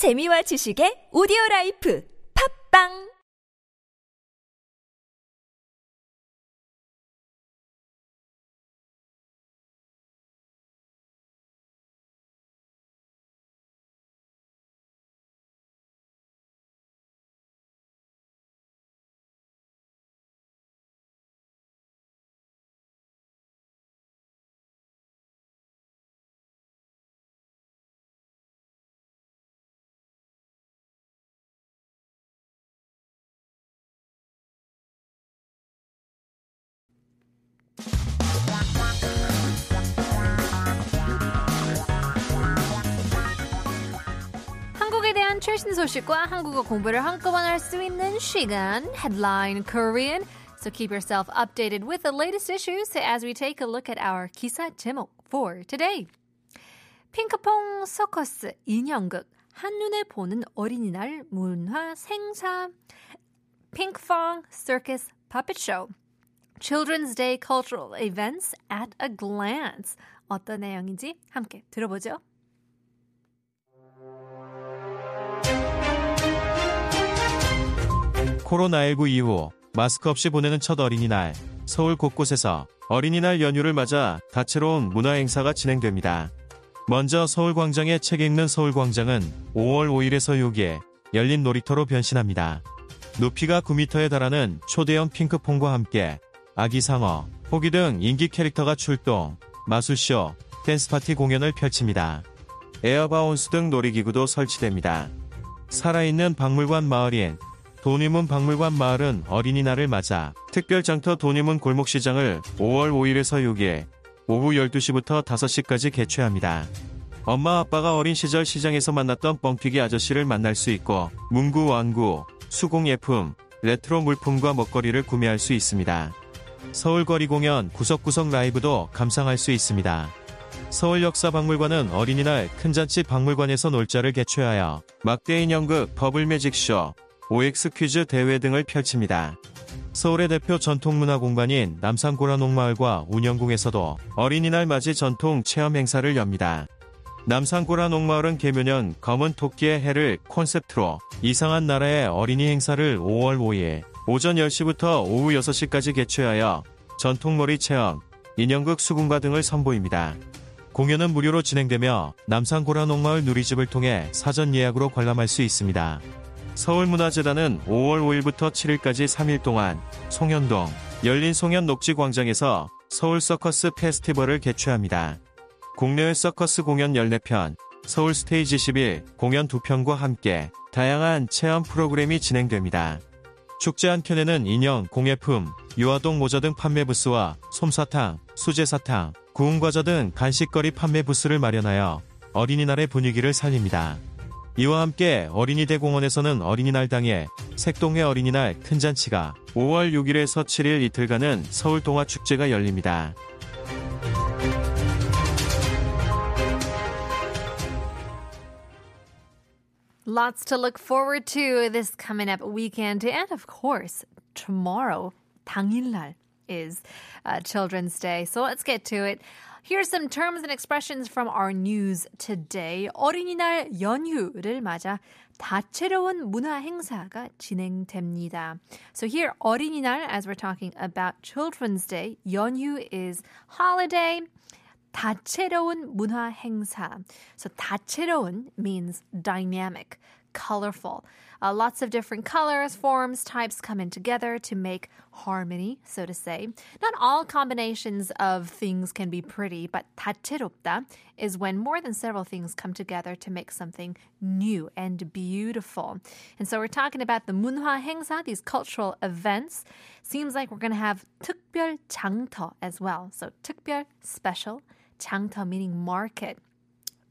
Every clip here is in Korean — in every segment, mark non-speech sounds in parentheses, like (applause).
재미와 지식의 오디오 라이프. 팝빵 한국에 대한 최신 소식과 한국어 공부를 한꺼번에 할 수 있는 시간 Headline Korean. So keep yourself updated with the latest issues as we take a look at our 기사 제목 for today. 핑크퐁 서커스 인형극 한눈에 보는 어린이날 문화 생사 핑크퐁 Circus Puppet Show Children's Day Cultural Events at a Glance 어떤 내용인지 함께 들어보죠. 코로나19 이후 마스크 없이 보내는 첫 어린이날, 서울 곳곳에서 어린이날 연휴를 맞아 다채로운 문화 행사가 진행됩니다. 먼저 서울광장의 책 읽는 서울광장은 5월 5일에서 6일 열린 놀이터로 변신합니다. 높이가 9m에 달하는 초대형 핑크퐁과 함께 아기 상어, 호기 등 인기 캐릭터가 출동, 마술쇼, 댄스파티 공연을 펼칩니다. 에어바운스 등 놀이기구도 설치됩니다. 살아있는 박물관 마을인 돈의문 박물관 마을은 어린이날을 맞아 특별 장터 돈의문 골목시장을 5월 5일에서 6일 오후 12시부터 5시까지 개최합니다. 엄마 아빠가 어린 시절 시장에서 만났던 뻥튀기 아저씨를 만날 수 있고 문구 완구, 수공예품, 레트로 물품과 먹거리를 구매할 수 있습니다. 서울거리 공연 구석구석 라이브도 감상할 수 있습니다. 서울역사박물관은 어린이날 큰잔치 박물관에서 놀자를 개최하여 막대인형극 버블매직쇼, OX 퀴즈 대회 등을 펼칩니다. 서울의 대표 전통문화 공간인 남산골한옥마을과 운현궁에서도 어린이날 맞이 전통 체험 행사를 엽니다. 남산골한옥마을은 계묘년 검은 토끼의 해를 콘셉트로 이상한 나라의 어린이 행사를 5월 5일 오전 10시부터 오후 6시까지 개최하여 전통놀이 체험, 인형극 수군가 등을 선보입니다. 공연은 무료로 진행되며 남산 고라농마을 누리집을 통해 사전 예약으로 관람할 수 있습니다. 서울문화재단은 5월 5일부터 7일까지 3일 동안 송현동 열린 송현 녹지 광장에서 서울 서커스 페스티벌을 개최합니다. 국내외 서커스 공연 14편, 서울 스테이지 11 공연 2편과 함께 다양한 체험 프로그램이 진행됩니다. 축제 한켠에는 인형, 공예품, 유아동 모자 등 판매 부스와 솜사탕, 수제사탕, 구운 과자 등 간식거리 판매 부스를 마련하여 어린이날의 분위기를 살립니다. 이와 함께 어린이 대 공원에서는 어린이날 당일 색동회 어린이날 큰 잔치가 5월 6일에서 7일 이틀간은 서울 동화 축제가 열립니다. Lots to look forward to this coming up weekend. And of course, tomorrow, 당일날, is uh, Children's Day. So let's get to it. Here's some terms and expressions from our news today. 어린이날 연휴를 맞아 다채로운 문화 행사가 진행됩니다. So here, 어린이날, as we're talking about Children's Day, 연휴 is holiday. 다채로운 문화 행사. So 다채로운 means dynamic, colorful. Uh, lots of different colors, forms, types come in together to make harmony, so to say. Not all combinations of things can be pretty, but 다채롭다 is when more than several things come together to make something new and beautiful. And so we're talking about the 문화 행사, these cultural events. Seems like we're going to have 특별 장터 as well. So 특별, special, 장터 meaning market.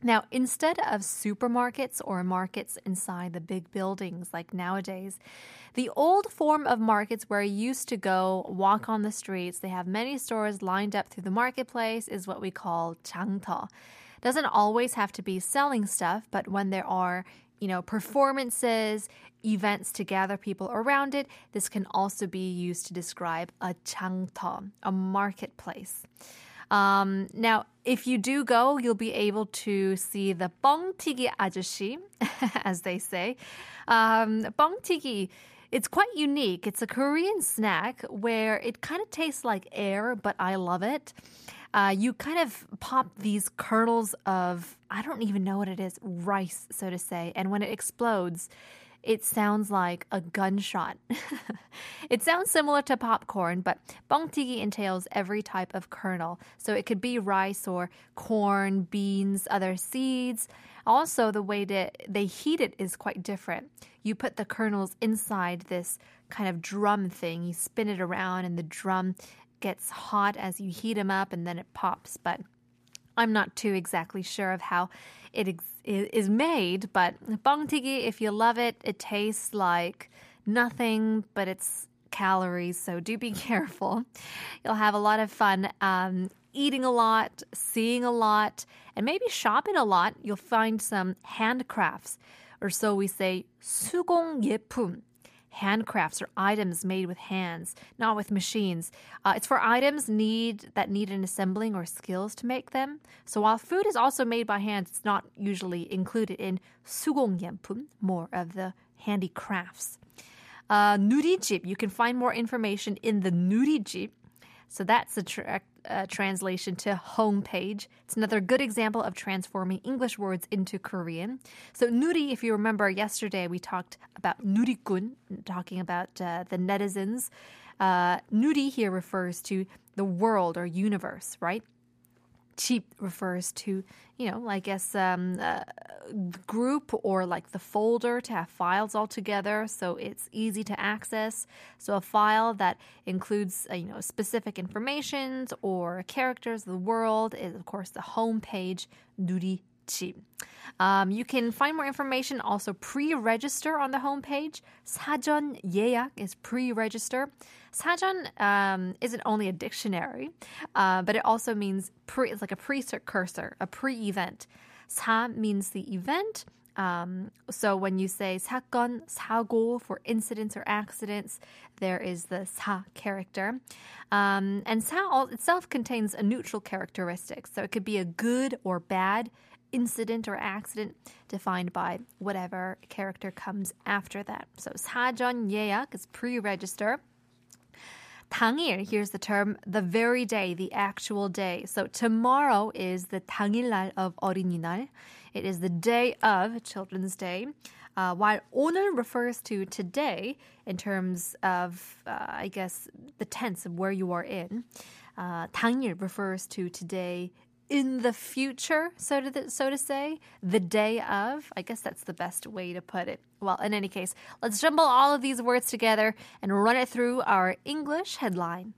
Now, instead of supermarkets or markets inside the big buildings like nowadays, the old form of markets where you used to go walk on the streets, they have many stores lined up through the marketplace, is what we call 장터. Doesn't always have to be selling stuff, but when there are you know, performances, events to gather people around it. This can also be used to describe a 장터, a marketplace. Um, now, if you do go, you'll be able to see the 뻥튀기 아저씨, (laughs) as they say. Um, 뻥튀기, it's quite unique. It's a Korean snack where it kind of tastes like air, but I love it. Uh, you kind of pop these kernels of, I don't even know what it is, rice, so to say. And when it explodes, it sounds like a gunshot. (laughs) it sounds similar to popcorn, but bongtigi entails every type of kernel. So it could be rice or corn, beans, other seeds. Also, the way that they heat it is quite different. You put the kernels inside this kind of drum thing, you spin it around, and the drum gets hot as you heat them up, and then it pops. But I'm not too exactly sure of how it ex- is made, but 뻥튀기, if you love it, it tastes like nothing, but it's calories, so do be (laughs) careful. You'll have a lot of fun um, eating a lot, seeing a lot, and maybe shopping a lot. You'll find some handcrafts, or so we say, 수공 예품 handcrafts or items made with hands, not with machines. Uh, it's for items need that need an assembling or skills to make them. So while food is also made by hands, it's not usually included in 수공예품, more of the handicrafts. Uh, 누리집, you can find more information in the 누리집. so that's tra- uh, translation to homepage. It's another good example of transforming English words into Korean. So nuri, if you remember yesterday, we talked about nurikun, talking about uh, the netizens. Uh, nuri here refers to the world or universe, right? Cheap refers to, you know, I guess um, uh, group or like the folder to have files all together, so it's easy to access. So a file that includes, uh, you know, specific informations or characters of the world is, of course, the home page, Nuri um, you can find more information also pre-register on the homepage. 사전 예약 is pre-register. 사전 um, isn't only a dictionary, uh, but it also means pre. It's like a precursor, a pre-event. 사 means the event. Um, so when you say 사건, 사고 for incidents or accidents, there is the 사 character. Um, and 사 itself contains a neutral characteristic. So it could be a good or bad incident or accident defined by whatever character comes after that. So 사전 예약 is pre-register. 당일, here's the term, the very day, the actual day. So tomorrow is the 당일날 of 어린이날. It is the day of Children's Day. Uh, while 오늘 refers to today in terms of, uh, I guess, the tense of where you are in, uh, 당일 refers to today in the future, so to, so to say, the day of. I guess that's the best way to put it. Well, in any case, let's jumble all of these words together and run it through our English headline.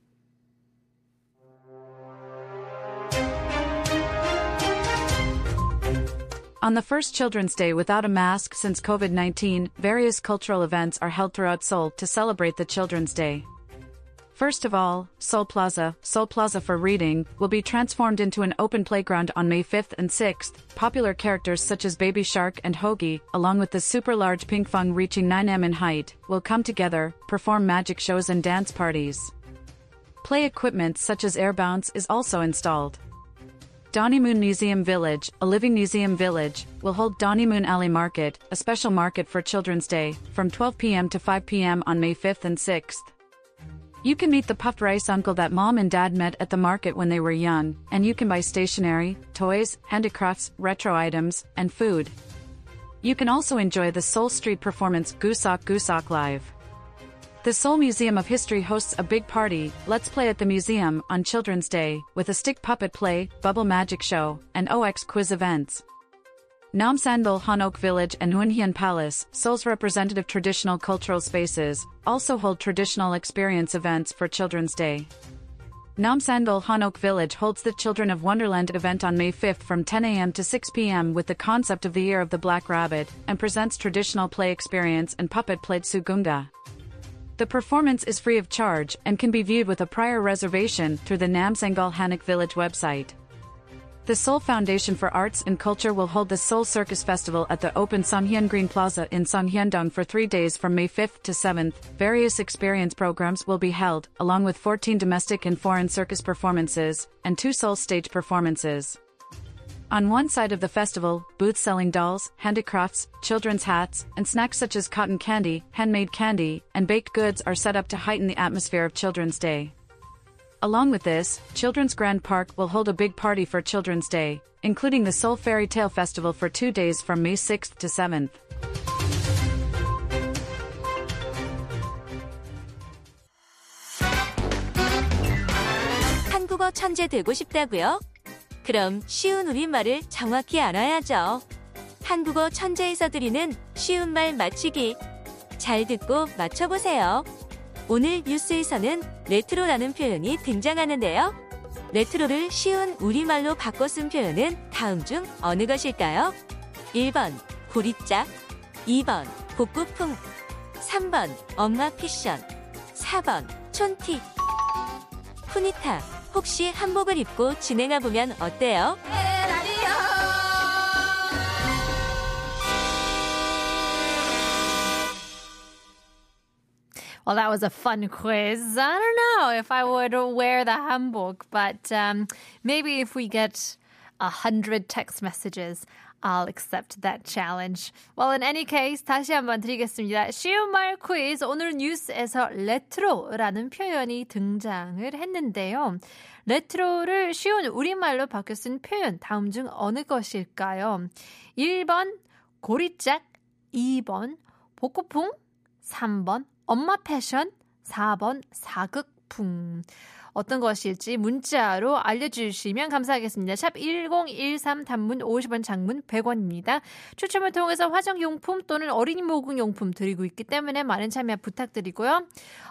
On the first Children's Day without a mask since COVID 19, various cultural events are held throughout Seoul to celebrate the Children's Day. First of all, Seoul Plaza, Seoul Plaza for Reading, will be transformed into an open playground on May 5th and 6th. Popular characters such as Baby Shark and Hoagie, along with the super large Pinkfong reaching 9m in height, will come together, perform magic shows and dance parties. Play equipment such as air bounce is also installed. Donymoon Museum Village, a living museum village, will hold Donymoon Alley Market, a special market for Children's Day, from 12 p.m. to 5 p.m. on May 5th and 6th. You can meet the puffed rice uncle that mom and dad met at the market when they were young, and you can buy stationery, toys, handicrafts, retro items, and food. You can also enjoy the Seoul Street performance Gusak Gusak Live. The Seoul Museum of History hosts a big party, Let's Play at the Museum, on Children's Day, with a stick puppet play, bubble magic show, and OX quiz events. Namsandal Hanok Village and Hunhyun Palace, Seoul's representative traditional cultural spaces, also hold traditional experience events for Children's Day. Namsandal Hanok Village holds the Children of Wonderland event on May 5 from 10 a.m. to 6 p.m. with the concept of the Year of the Black Rabbit and presents traditional play experience and puppet played Sugunga. The performance is free of charge and can be viewed with a prior reservation through the Namsangal Hanok Village website. The Seoul Foundation for Arts and Culture will hold the Seoul Circus Festival at the open Sonhyun Green Plaza in Sonhyundong for three days from May 5th to 7th. Various experience programs will be held, along with 14 domestic and foreign circus performances, and two Seoul stage performances. On one side of the festival, booths selling dolls, handicrafts, children's hats, and snacks such as cotton candy, handmade candy, and baked goods are set up to heighten the atmosphere of Children's Day. Along with this, Children's Grand Park will hold a big party for Children's Day, including the Seoul Fairy Tale Festival for two days from May 6th to 7th. 한국어 천재 되고 싶다고요? 그럼 쉬운 우리말을 정확히 알아야죠. 한국어 천재에서 드리는 쉬운 말 맞추기. 잘 듣고 맞춰보세요. 오늘 뉴스에서는 레트로라는 표현이 등장하는데요. 레트로를 쉬운 우리말로 바꿔 쓴 표현은 다음 중 어느 것일까요? 1번 고리짝 2번 복고풍 3번 엄마 패션 4번 촌티 푸니타 혹시 한복을 입고 진행해 보면 어때요? Well, that was a fun quiz. I don't know if I would wear the hanbok, but um, maybe if we get a hundred text messages, I'll accept that challenge. Well, in any case, 다시 한번 드리겠습니다. 쉬운 말 퀴즈. 오늘 뉴스에서 레트로라는 표현이 등장을 했는데요. 레트로를 쉬운 우리말로 바뀌어 쓴 표현 다음 중 어느 것일까요? 1번 고리짝, 2번 복고풍, 3번 엄마 패션, 4번 사극풍. 어떤 것일지 문자로 알려주시면 감사하겠습니다. 샵 1013 단문 50원 장문 100원입니다. 추첨을 통해서 화장용품 또는 어린이 목욕용품 드리고 있기 때문에 많은 참여 부탁드리고요.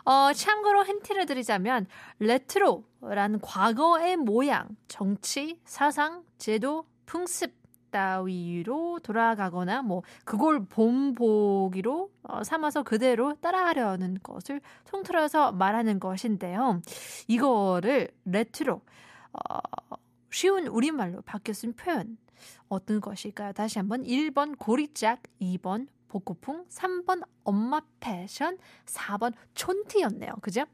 어, 참고로 힌트를 드리자면 레트로라는 과거의 모양, 정치, 사상, 제도, 풍습 따위로 돌아가거나 뭐 그걸 본보기로 어, 삼아서 그대로 따라하려는 것을 통틀어서 말하는 것인데요. 이거를 레트로 어, 쉬운 우리말로 바뀌어 쓴 표현 어떤 것일까요? 다시 한번 1번 고리짝, 2번 복고풍, 3번 엄마 패션, 4번 촌티였네요. 그죠?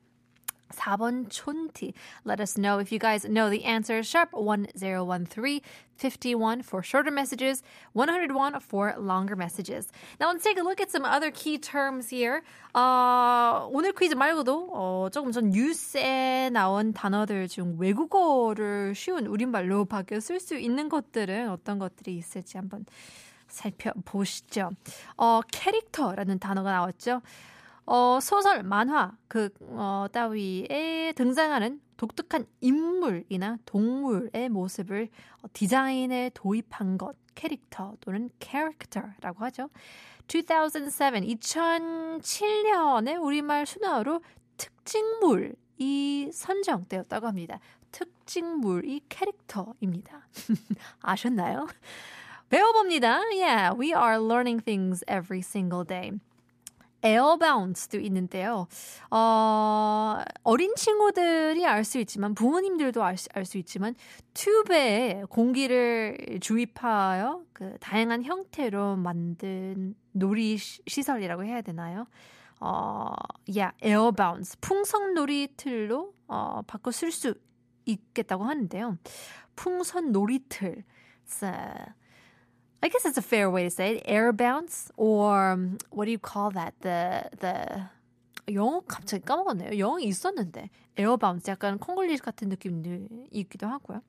4번 촌티. Let us know if you guys know the answer. Sharp 1013 51 for shorter messages, 101 for longer messages. Now let's take a look at some other key terms here. 어, 오늘 퀴즈 말고도 어, 조금 전 뉴스에 나온 단어들 중 외국어를 쉬운 우리말로 바뀌어 쓸 수 있는 것들은 어떤 것들이 있을지 한번 살펴보시죠. 어, 캐릭터라는 단어가 나왔죠. 어, 소설, 만화, 그, 어, 따위에 등장하는 독특한 인물이나 동물의 모습을 디자인에 도입한 것, 캐릭터 또는 character라고 하죠. 2007, 2007년에 우리말 순화로 특징물이 선정되었다고 합니다. 특징물이 캐릭터입니다. (laughs) 아셨나요? 배워봅니다. Yeah, we are learning things every single day. 에어바운스도 있는데요. 어, 어린 친구들이 알 수 있지만 부모님들도 알수 있지만 튜브에 공기를 주입하여 그 다양한 형태로 만든 놀이 시설이라고 해야 되나요? 어, yeah, 에어바운스 풍선 놀이 틀로 어, 바꿔 쓸 수 있겠다고 하는데요. 풍선 놀이 틀. I guess that's a fair way to say it. Air bounce or um, what do you call that? The the 영어 갑자기 까먹었네요. 영어 있었는데 에어 바운스 약간 콩글리시 같은 느낌도 있기도 하고요.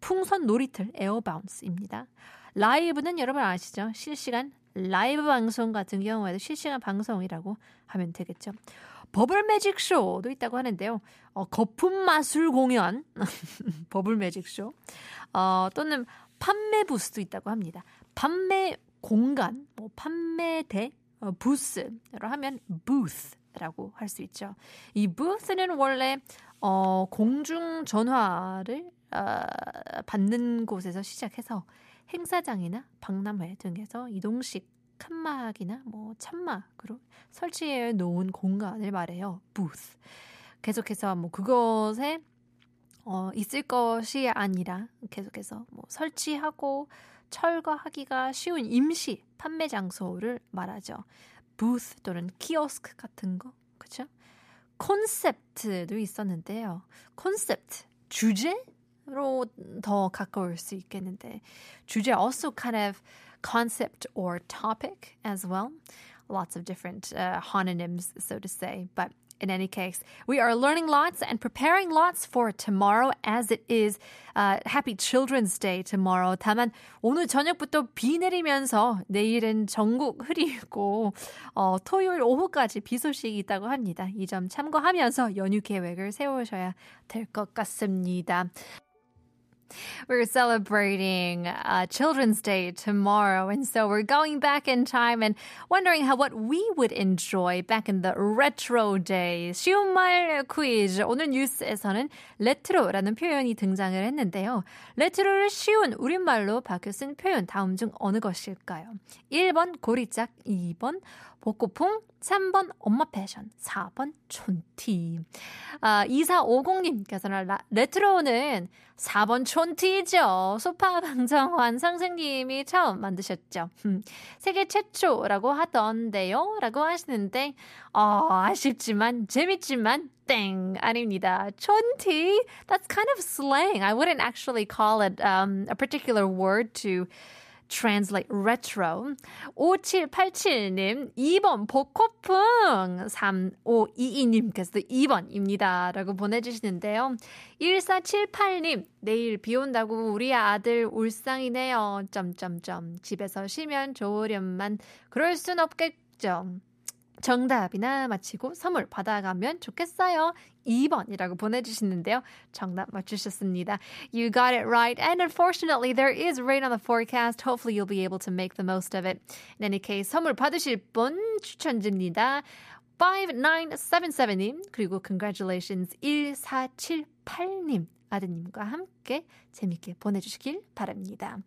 풍선 놀이틀 에어 바운스입니다. 라이브는 여러분 아시죠? 실시간 라이브 방송 같은 경우에도 실시간 방송이라고 하면 되겠죠. bubble magic show도 있다고 하는데요. 어, 거품 마술 공연, (laughs) bubble magic show, 어, 또는 판매 부스도 있다고 합니다. 판매 공간, 뭐 판매대, 어, 부스로 하면 booth라고 할 수 있죠. 이 booth는 원래 어, 공중 전화를 어, 받는 곳에서 시작해서 행사장이나 박람회 등에서 이동식 칸막이나 뭐 천막으로 설치해 놓은 공간을 말해요. booth. 계속해서 뭐 그것에 어, 있을 것이 아니라 계속해서 뭐 설치하고 철거하기가 쉬운 임시 판매 장소를 말하죠. booth 또는 키오스크 같은 거. 그렇죠? 콘셉트도 있었는데요. 콘셉트 주제로 더 가까울 수 있겠는데 주제 also kind of concept or topic as well. Lots of different uh, homonyms, so to say. But in any case, we are learning lots and preparing lots for tomorrow as it is uh, Happy Children's Day tomorrow. 다만 오늘 저녁부터 비 내리면서 내일은 전국 흐리고 어, 토요일 오후까지 비 소식이 있다고 합니다. 이 점 참고하면서 연휴 계획을 세우셔야 될 것 같습니다. We're celebrating uh, Children's Day tomorrow, and so we're going back in time and wondering how what we would enjoy back in the retro days. 쉬운 말 퀴즈. 오늘 뉴스에서는 레트로라는 표현이 등장을 했는데요. 레트로를 쉬운 우리말로 바뀌어 쓴 표현 다음 중 어느 것일까요? 1번 고리짝, 2번 복고풍, 3번 엄마 패션, 4번 촌티. 아, 2450님께서는 레트로는 4번 촌티죠. 소파 방정환 선생님이 처음 만드셨죠. 음, 세계 최초라고 하던데요. 라고 하시는데, 어, 아쉽지만, 재밌지만, 땡, 아닙니다. 촌티? That's kind of slang. I wouldn't actually call it um, a particular word to translate retro. 5787님, 2번 복코풍. 3522님께서도 2번입니다. 라고 보내주시는데요. 1478님, 내일 비 온다고 우리 아들 울상이네요. 점점점. 집에서 쉬면 좋으련만 그럴 순 없겠죠. 정답이나 맞히고 선물 받아가면 좋겠어요. 2번이라고 보내주시는데요. 정답 맞추셨습니다. You got it right. And unfortunately, there is rain on the forecast. Hopefully, you'll be able to make the most of it. In any case, 선물 받으실 분 추천드립니다. 5977님, 그리고 congratulations 1478님. 아드님과 함께 재밌게 보내주시길 바랍니다.